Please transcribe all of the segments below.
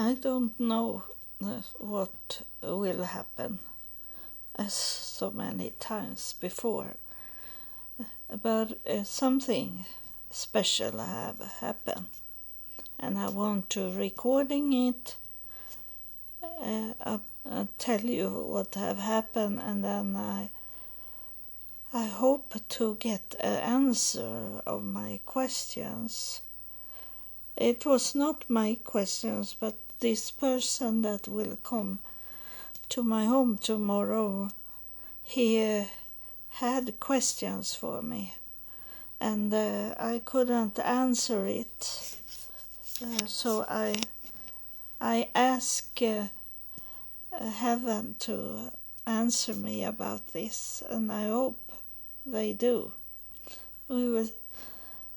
I don't know uh, what will happen as so many times before, but uh, something special have happened, and I want to recording it. Uh, I'll tell you what have happened, and then I I hope to get an answer of my questions. It was not my questions, but this person that will come to my home tomorrow, he uh, had questions for me, and uh, I couldn't answer it. Uh, so I I asked uh, heaven to answer me about this, and I hope they do. We will,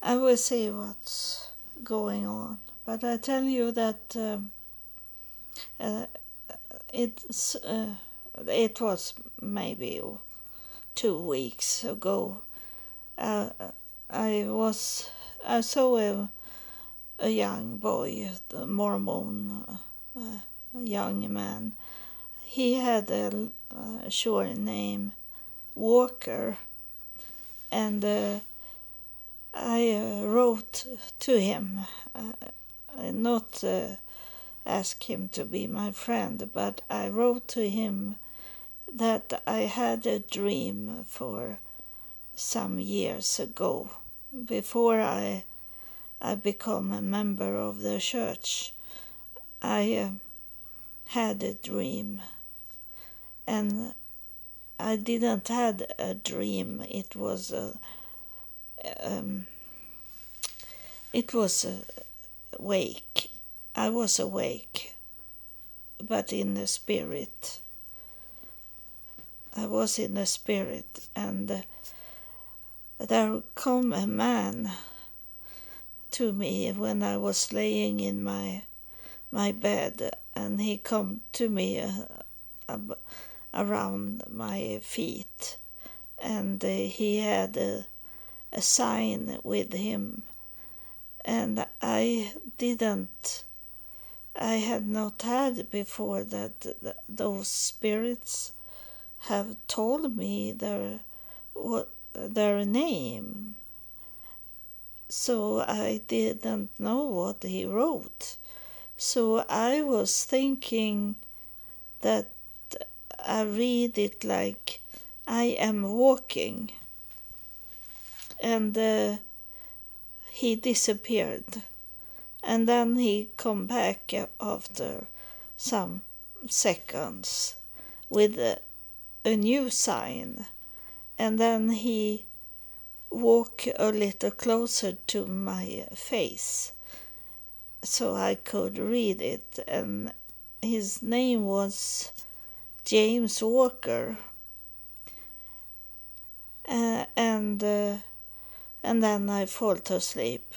I will see what's going on. But I tell you that um, uh, it's uh, it was maybe two weeks ago. Uh, I was I saw a, a young boy, a Mormon, uh, a young man. He had a, short name, Walker and uh, I uh, wrote to him, uh, not uh, ask him to be my friend, but I wrote to him that I had a dream for some years ago, before I I become a member of the church. I uh, had a dream, and I didn't had a dream. It was a, um, it was a wake. I was awake, but in the spirit. I was in the spirit, and there come a man to me when I was laying in my my bed, and he come to me. Uh, around my feet, and he had a, a sign with him, and I didn't. I had not had before that those spirits have told me their what their name. So I didn't know what he wrote. So I was thinking that I read it like I am walking. And uh, he disappeared. And then he come back after some seconds with a, a new sign. And then he walk a little closer to my face so I could read it. And his name was James Walker. Uh, and uh, and then I fall to sleep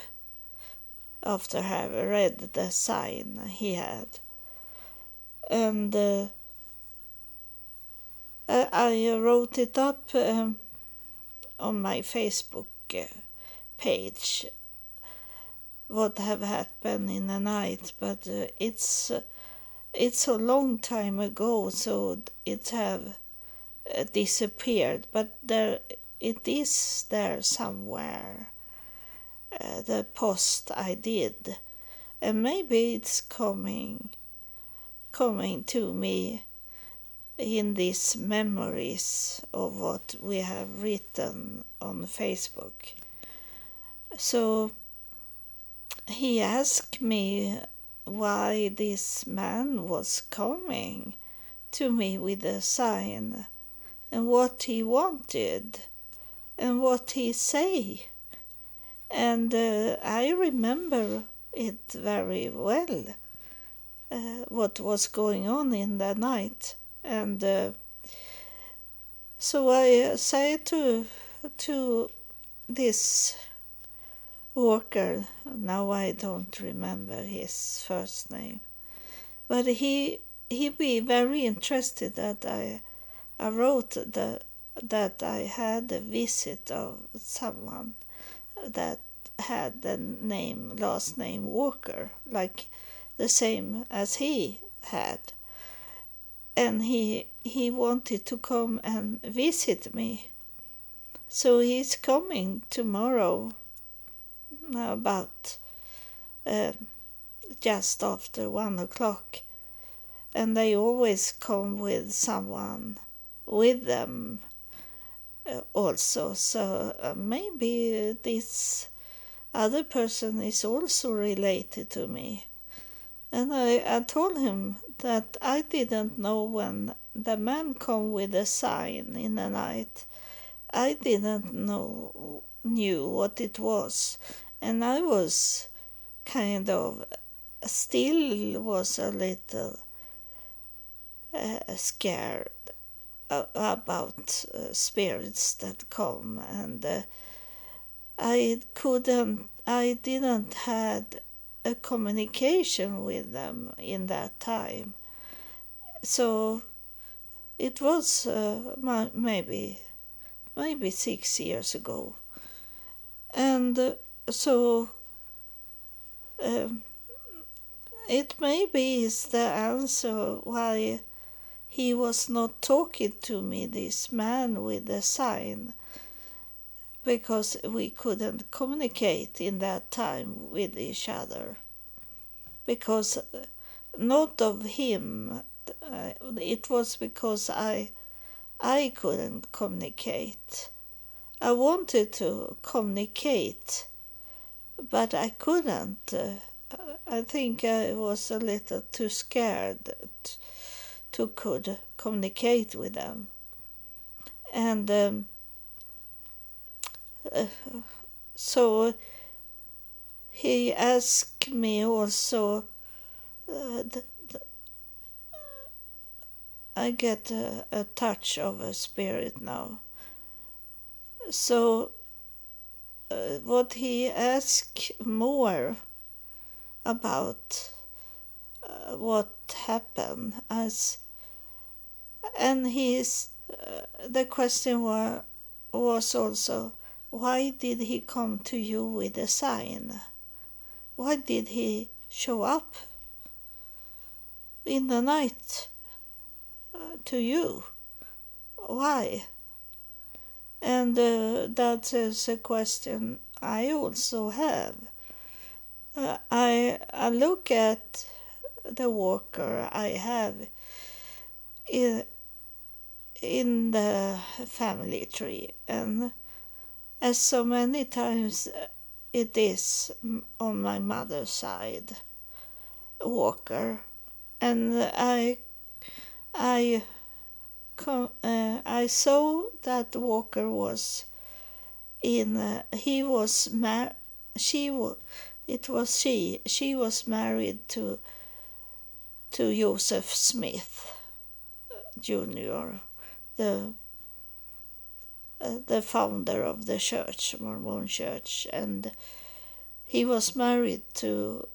after having read the sign he had. And uh, I wrote it up um, on my Facebook uh, page what have happened in the night, but uh, it's uh, it's a long time ago, so it have uh, disappeared. But there, it is there somewhere. Uh, the post I did, and maybe it's coming, coming to me in these memories of what we have written on Facebook. So he asked me why this man was coming to me with a sign and what he wanted and what he say and uh, i remember it very well uh, what was going on in the night and uh, so i say to to this Walker. Now I don't remember his first name, but he he be very interested that I I wrote the that I had a visit of someone that had the name last name Walker, like the same as he had. And he he wanted to come and visit me. So he's coming tomorrow about uh, just after one o'clock. And they always come with someone with them uh, also. So uh, maybe this other person is also related to me. And I, I told him that I didn't know when the man come with a sign in the night. I didn't know knew what it was, and I was kind of still was a little uh, scared about uh, spirits that come and uh, I couldn't I didn't had a communication with them in that time. So it was uh, maybe maybe 6 years ago. And uh, so um, it maybe is the answer why he was not talking to me, this man with the sign, because we couldn't communicate in that time with each other. Because uh, not of him, uh, it was because I, I couldn't communicate. I wanted to communicate, but I couldn't. Uh, I think I was a little too scared to could communicate with them. And um, so he asked me also. Uh, the, the, I get a, a touch of a spirit now. So, uh, what he asked more about uh, what happened as and his uh, the question was also why did he come to you with a sign? Why did he show up in the night uh, to you? Why? And uh, that is a question i also have. Uh, i i look at the walker i have in, in the family tree and as so many times it is on my mother's side walker. And i i uh, i saw that walker was in uh, he was mar- she it was she she was married to to joseph smith junior the uh, the founder of the church, Mormon church, and he was married to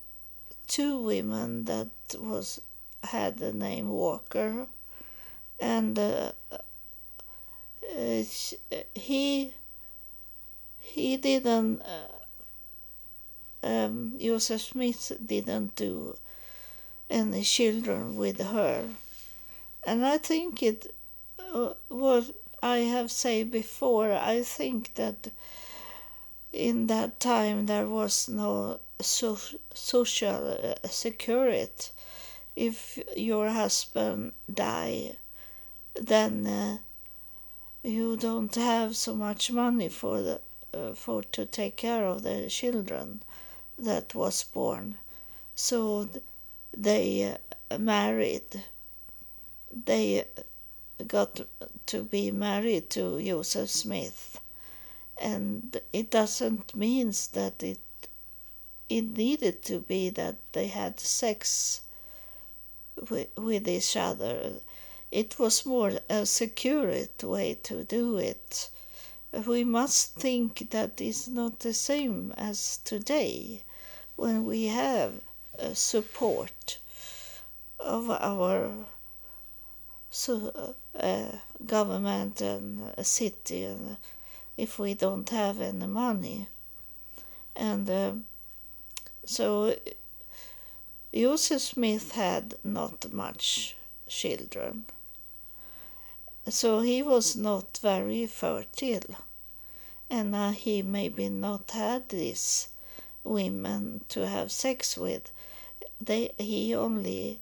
two women that was had the name Walker, and uh, uh, he he didn't. Uh, um, Joseph Smith didn't do any children with her, and I think it uh, what I have said before, I think that in that time there was no so, social uh, security. If your husband die, then uh, you don't have so much money for the uh, for to take care of the children that was born, so they uh, married. They got to be married to Joseph Smith. And it doesn't mean that it it needed to be that they had sex with, with each other. It was more a secure way to do it. We must think that it's not the same as today when we have support of our so, uh, government and a city and if we don't have any money. And uh, so Joseph Smith had not much children, so he was not very fertile, and uh, he maybe not had these women to have sex with. They he only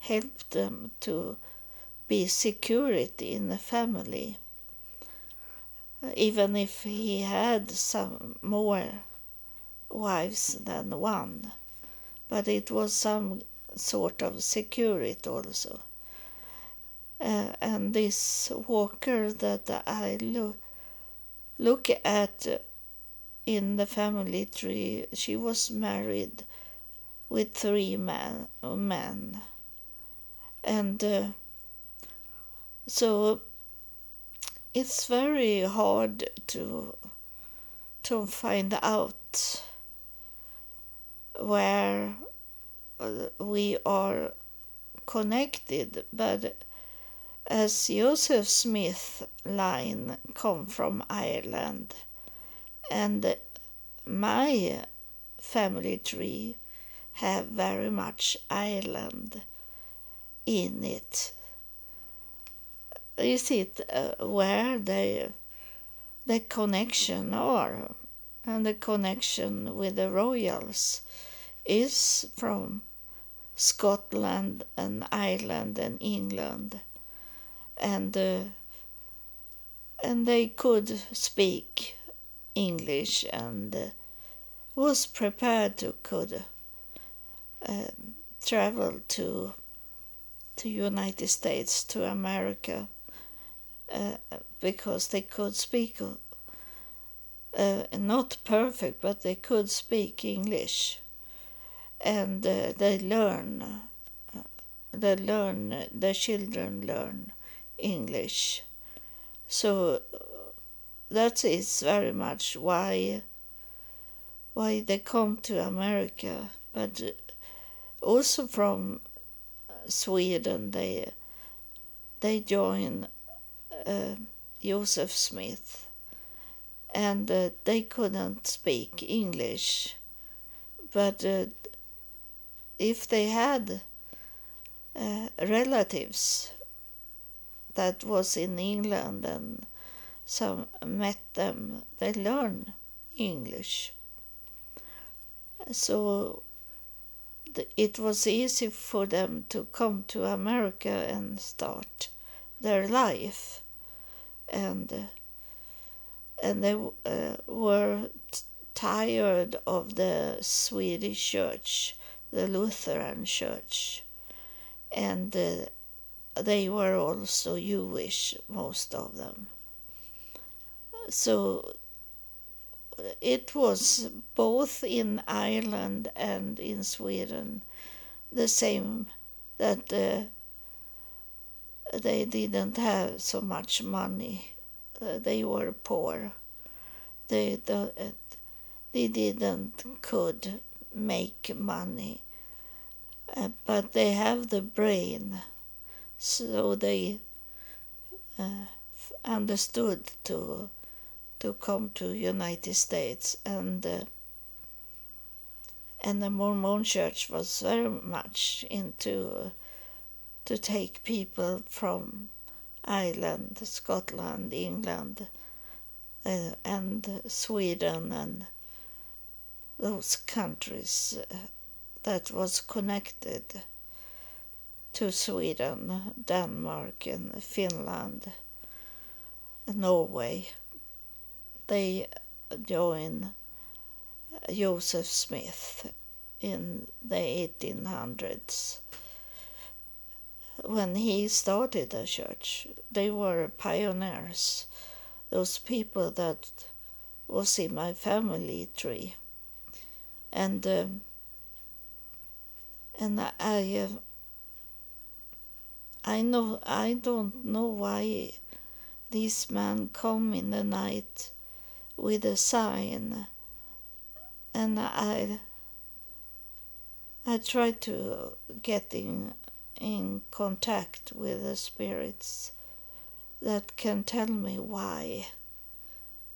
helped them to be security in the family, even if he had some more wives than one but it was some sort of security also. Uh, and this walker that I lo- look at in the family tree, she was married with three man, men. And uh, so it's very hard to to find out where uh, we are connected, but as Joseph Smith line come from Ireland, and my family tree have very much Ireland in it. Is it uh, where the the connection are, and the connection with the royals? is from Scotland and Ireland and England, and uh, and they could speak English and uh, was prepared to could uh, travel to to United States to America uh, because they could speak uh, not perfect but they could speak English. And uh, they learn uh, they learn the children learn english. So that is very much why why they come to america. But also from sweden they they join uh, joseph smith and uh, they couldn't speak english but uh, if they had uh, relatives that was in England and some met them, they learn English. So it was easy for them to come to America and start their life, and and they uh, were tired of the Swedish church the Lutheran Church, and uh, they were also Jewish, most of them. So it was both in Ireland and in Sweden the same that uh, they didn't have so much money. Uh, they were poor. They, the, they didn't could make money, uh, but they have the brain, so they uh, understood to to come to United States and uh, and the Mormon Church was very much into uh, to take people from Ireland, Scotland, England, uh, and Sweden and those countries uh, that was connected to Sweden, Denmark, and Finland, and Norway. They joined Joseph Smith in the 1800s. When he started the church, they were pioneers, those people that was in my family tree. And uh, and I uh, I know I don't know why this man come in the night with a sign. And I I try to get in in contact with the spirits that can tell me why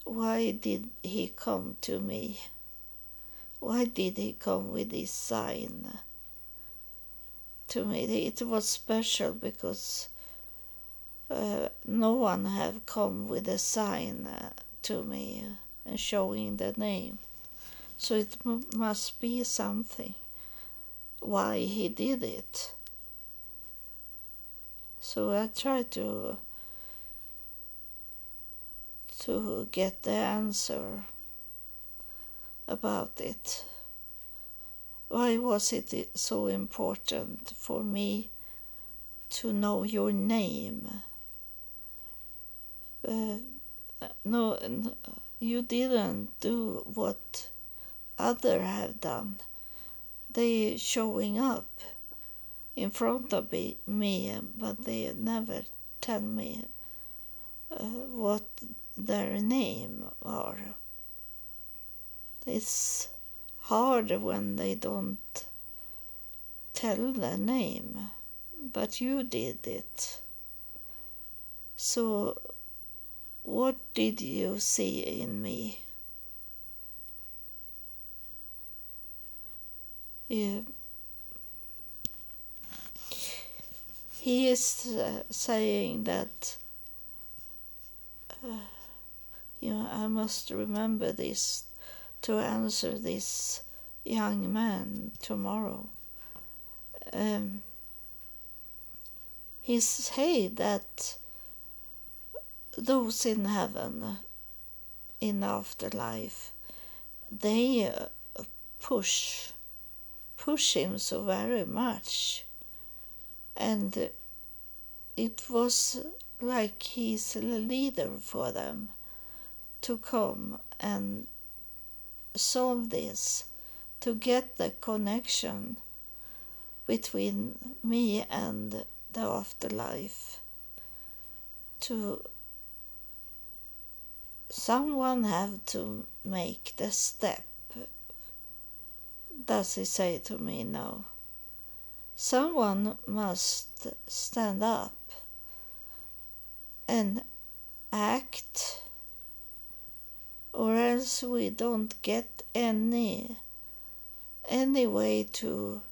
why did he come to me why did he come with this sign? to me. It was special because uh, no one have come with a sign uh, to me and showing the name. So it m- must be something why he did it. So I tried to to get the answer about it. Why was it so important for me to know your name? Uh, no, you didn't do what other have done. They showing up in front of me, but they never tell me uh, what their name are. It's hard when they don't tell their name, but you did it. So, what did you see in me? Yeah. He is uh, saying that uh, you know, I must remember this to answer this young man tomorrow. Um, he said that those in heaven, in afterlife, they uh, push push him so very much, and it was like he's a leader for them to come and solve this, to get the connection between me and the afterlife. To someone have to make the step, does he say to me now. Someone must stand up and act or else we don't get any any way to.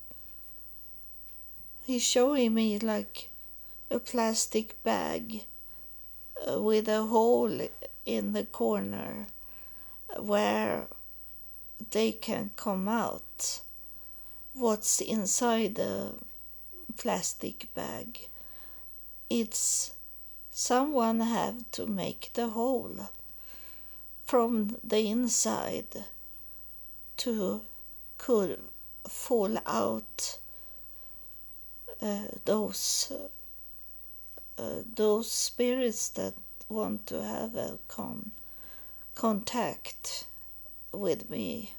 He's showing me like a plastic bag uh, with a hole in the corner where they can come out what's inside the plastic bag it's someone have to make the hole from the inside to could fall out uh, those uh, those spirits that want to have a con- contact with me.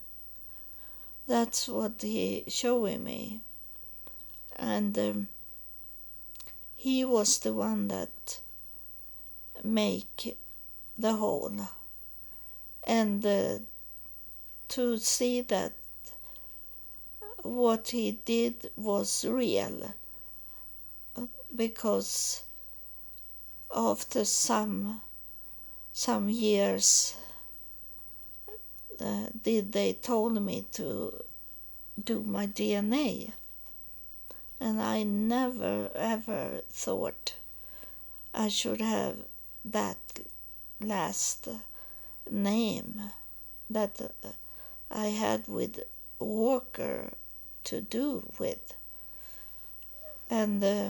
That's what he showing me, and um, he was the one that make the hole and uh, to see that what he did was real. Because after some some years did they told me to do my DNA and I never ever thought I should have that last name that uh, I had with Walker to do with. And uh,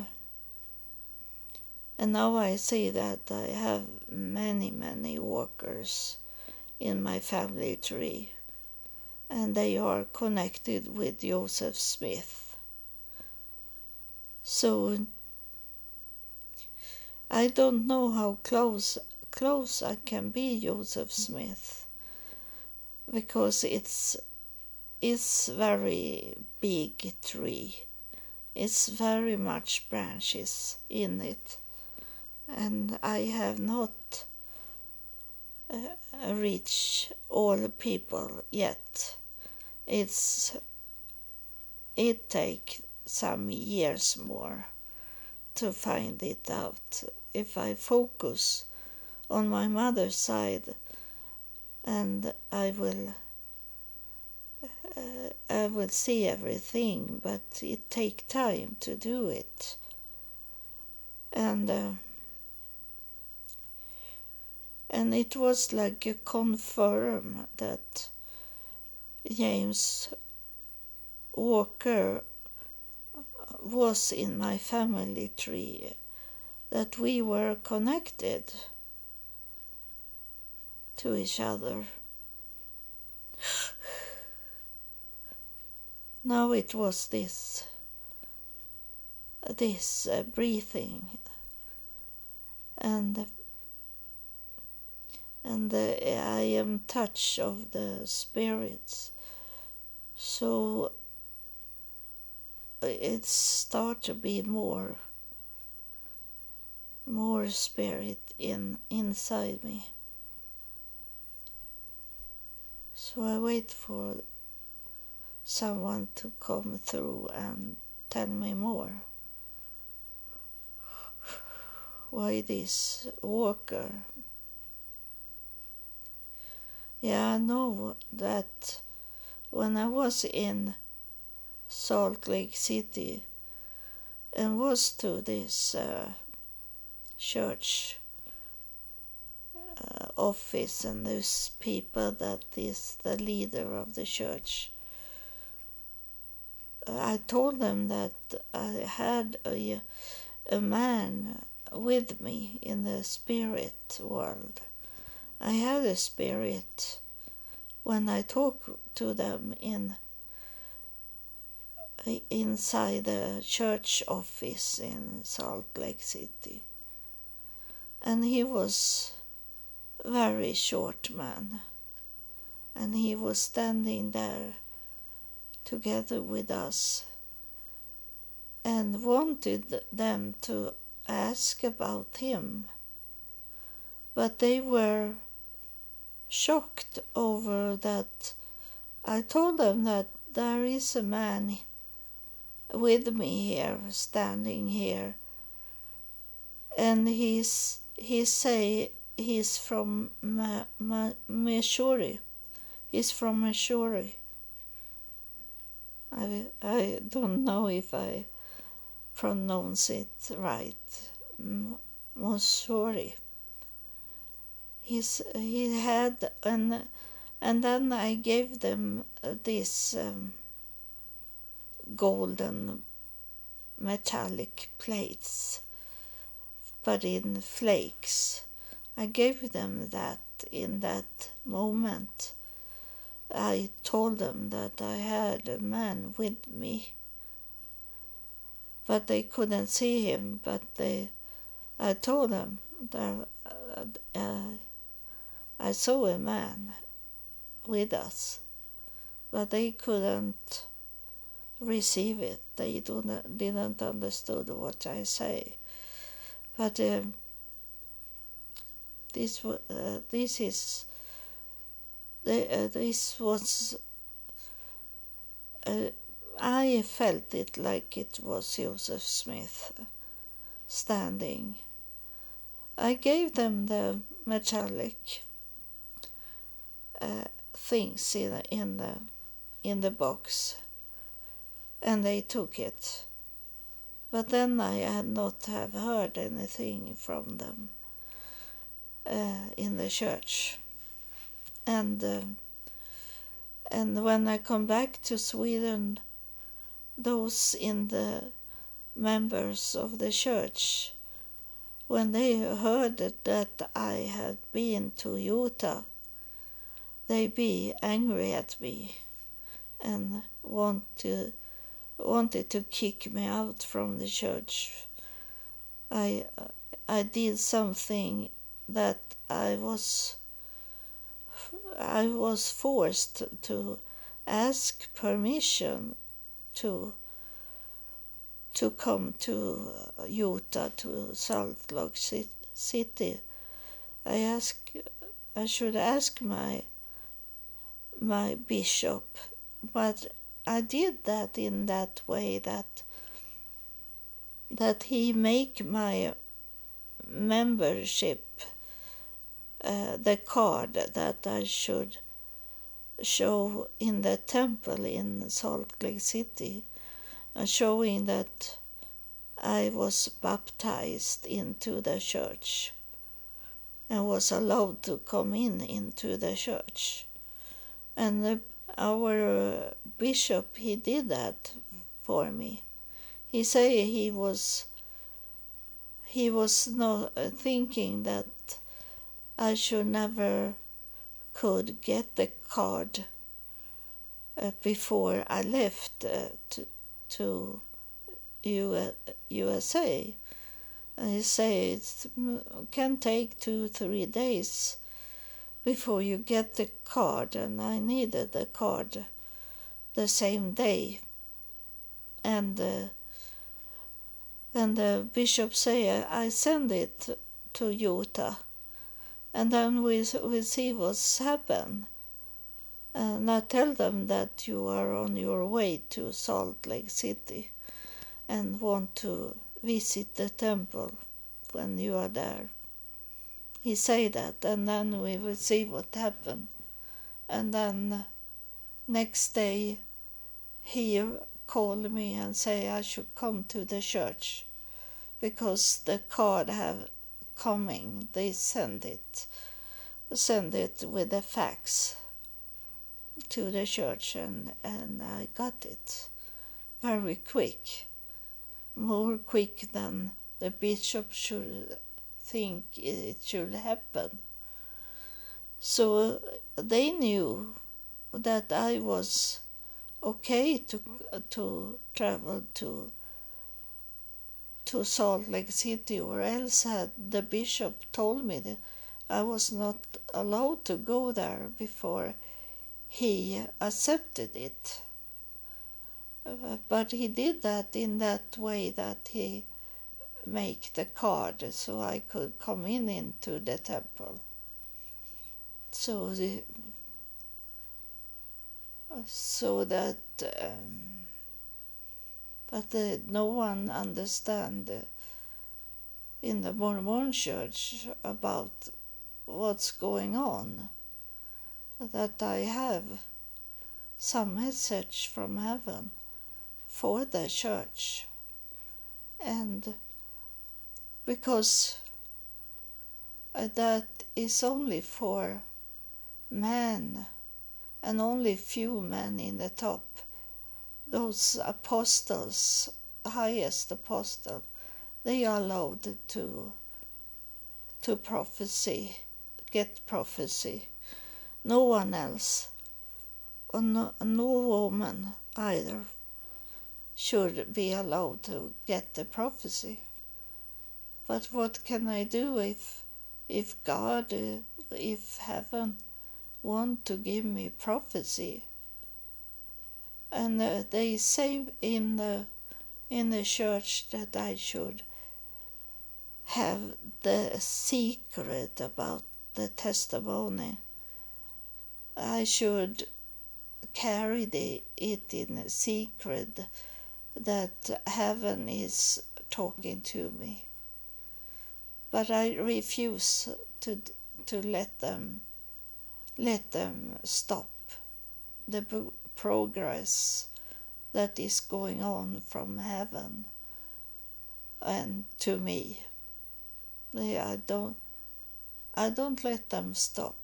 and now I see that I have many, many Walkers in my family tree, and they are connected with Joseph Smith. So I don't know how close close I can be Joseph Smith because it's it's very big tree. It's very much branches in it, and I have not uh, reached all people yet. It's it take some years more to find it out if I focus on my mother's side and I will uh, I will see everything, but it take time to do it. And uh, and it was like a confirm that James Walker was in my family tree, that we were connected to each other. Now it was this, this uh, breathing, and and uh, I am touch of the spirits, so it start to be more, more spirit in inside me. So I wait for someone to come through and tell me more. Why this walker? Yeah, I know that when I was in Salt Lake City and was to this uh, church uh, office and those people that is the leader of the church I told them that I had a, a man with me in the spirit world. I had a spirit when I talk to them in inside the church office in Salt Lake City. And he was very short man. And he was standing there together with us and wanted them to ask about him. But they were shocked over that I told them that there is a man with me here, standing here, and he's he say he's from Missouri. He's from Missouri. I, I don't know if I pronounce it right. Missouri. He's, he had an, and then I gave them this um, golden metallic plates, but in flakes. I gave them that in that moment I told them that I had a man with me, but they couldn't see him. But they, I told them that uh, uh, I saw a man with us, but they couldn't receive it. They didn't, understood what I say. But um, this uh, this is uh, this was uh, I felt it like it was Joseph Smith standing. I gave them the metallic uh, things in in the in the box, and they took it. But then I had not have heard anything from them uh, in the church and uh, and when I come back to Sweden, those in the members of the church, when they heard that I had been to Utah, they be angry at me and want to wanted to kick me out from the church. I I did something that I was I was forced to ask permission to to come to Utah to Salt Lake City. I ask I should ask my my bishop, but I did that in that way that that he make my membership uh, the card that I should show in the temple in Salt Lake City, uh, showing that I was baptized into the church and was allowed to come in into the church. And the, our bishop, he did that for me. He said he was he was not uh, thinking that I should never could get the card uh, before I left uh, to to U- USA. And he said it can take two three days before you get the card, and I needed the card the same day. And uh, and the bishop said, I send it to Utah, and then we we see what's happened. And I tell them that you are on your way to Salt Lake City, and want to visit the temple when you are there. He say that, and then we will see what happened. And then next day, he called me and say I should come to the church because the card have coming. They send it, send it with a fax to the church, and and I got it very quick, more quick than the bishop should think it should happen. So they knew that I was okay to to travel to to Salt Lake City, or else had the bishop told me that I was not allowed to go there before he accepted it. Uh, but he did that in that way that he make the card so I could come in into the temple. So the so that um, but uh, no one understand in the Mormon church about what's going on that I have some message from heaven for the church and because uh, that is only for men and only few men in the top. Those apostles highest apostle they are allowed to to prophecy get prophecy. No one else no, no woman either should be allowed to get the prophecy but what can I do if if God, uh, if heaven want to give me prophecy? And uh, they say in the in the church that I should have the secret about the testimony. I should carry the, it in secret that heaven is talking to me but I refuse to to let them let them stop the progress that is going on from heaven and to me. I don't I don't let them stop.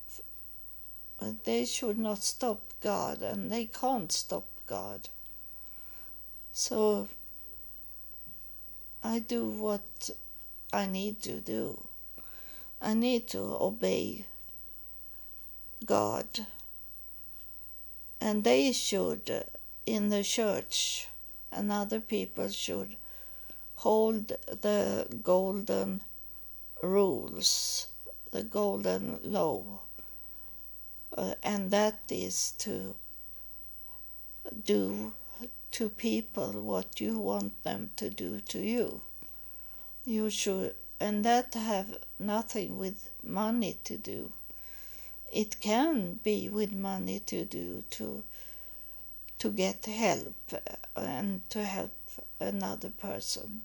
They should not stop God and they can't stop God. So I do what I need to do. I need to obey God. And they should, in the church, and other people should hold the golden rules, the golden law. Uh, and that is to do to people what you want them to do to you you should and that have nothing with money to do. It can be with money to do to to get help and to help another person.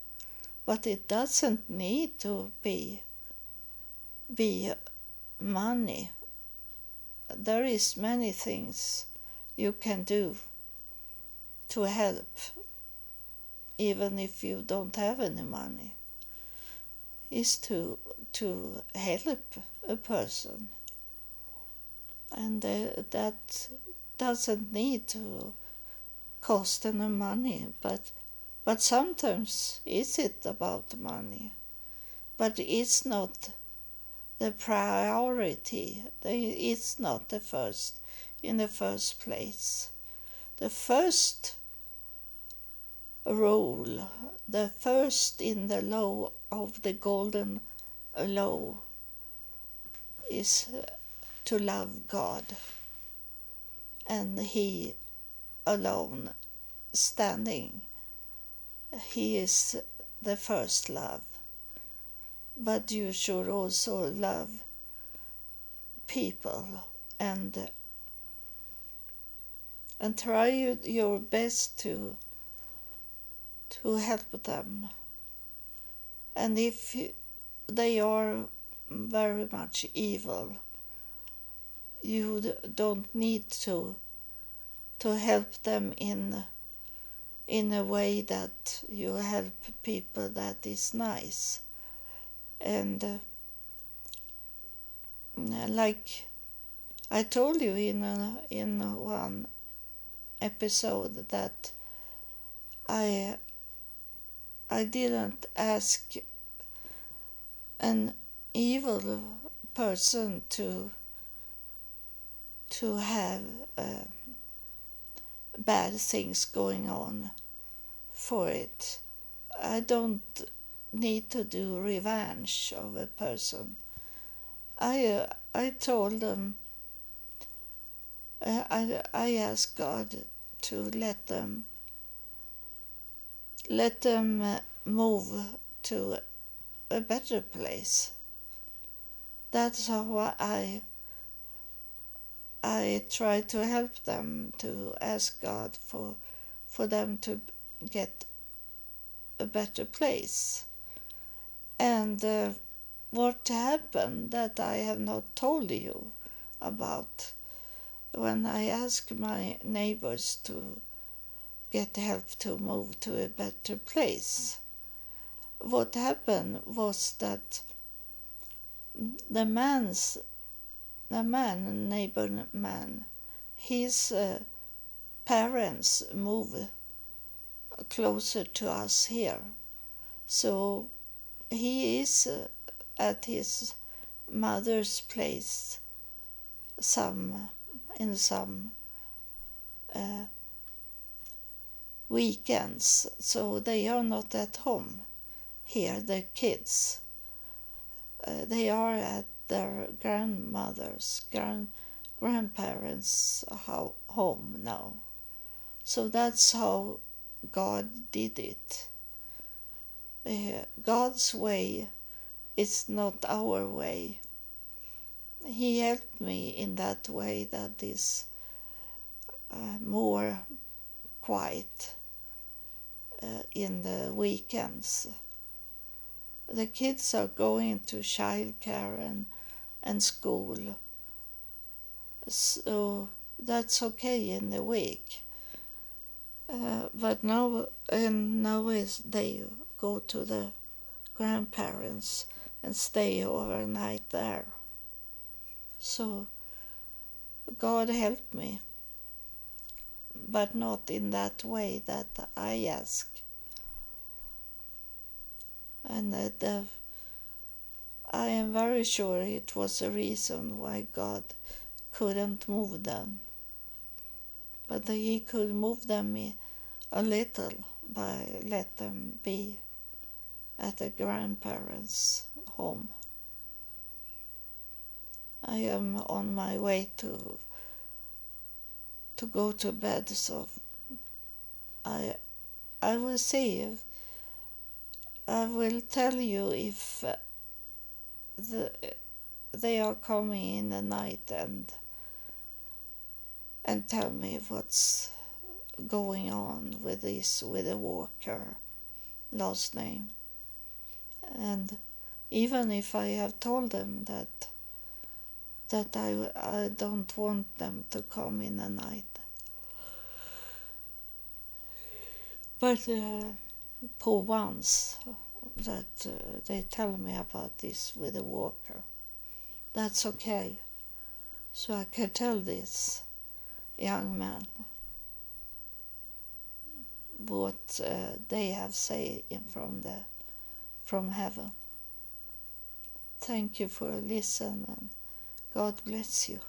But it doesn't need to be be money. There is many things you can do to help even if you don't have any money is to to help a person. And uh, that doesn't need to cost any money but but sometimes is it about money? But it's not the priority. It's not the first in the first place. The first rule the first in the law of the golden law is to love God and He alone standing. He is the first love. But you should also love people and and try your best to to help them. And if they are very much evil, you don't need to to help them in in a way that you help people that is nice. And uh, like I told you in a, in one episode that I I didn't ask an evil person to to have uh, bad things going on for it. I don't need to do revenge of a person. I uh, I told them uh, I I asked God to let them let them uh, move to a better place. That's how I I try to help them to ask God for for them to get a better place. And uh, what happened that I have not told you about when I asked my neighbors to get help to move to a better place. What happened was that the man's the man, neighbor man, his uh, parents moved closer to us here. So he is uh, at his mother's place some in some uh, weekends so they are not at home here the kids uh, they are at their grandmother's grand grandparents ho- home now. So that's how God did it. Uh, God's way is not our way. He helped me in that way that is uh, more quiet uh, in the weekends. The kids are going to childcare and and school. So that's okay in the week. Uh, but now and nowadays they go to the grandparents and stay overnight there. So God help me, but not in that way that I ask. And the I am very sure it was a reason why God couldn't move them. But He could move them a little by let them be at the grandparents' home. I am on my way to to go to bed, so I I will see if I will tell you if the, they are coming in the night and and tell me what's going on with this with the walker last name and even if i have told them that that I, I don't want them to come in the night. But uh, for once that uh, they tell me about this with a walker, that's okay. So I can tell this young man what uh, they have said from the from heaven. Thank you for listening God bless you.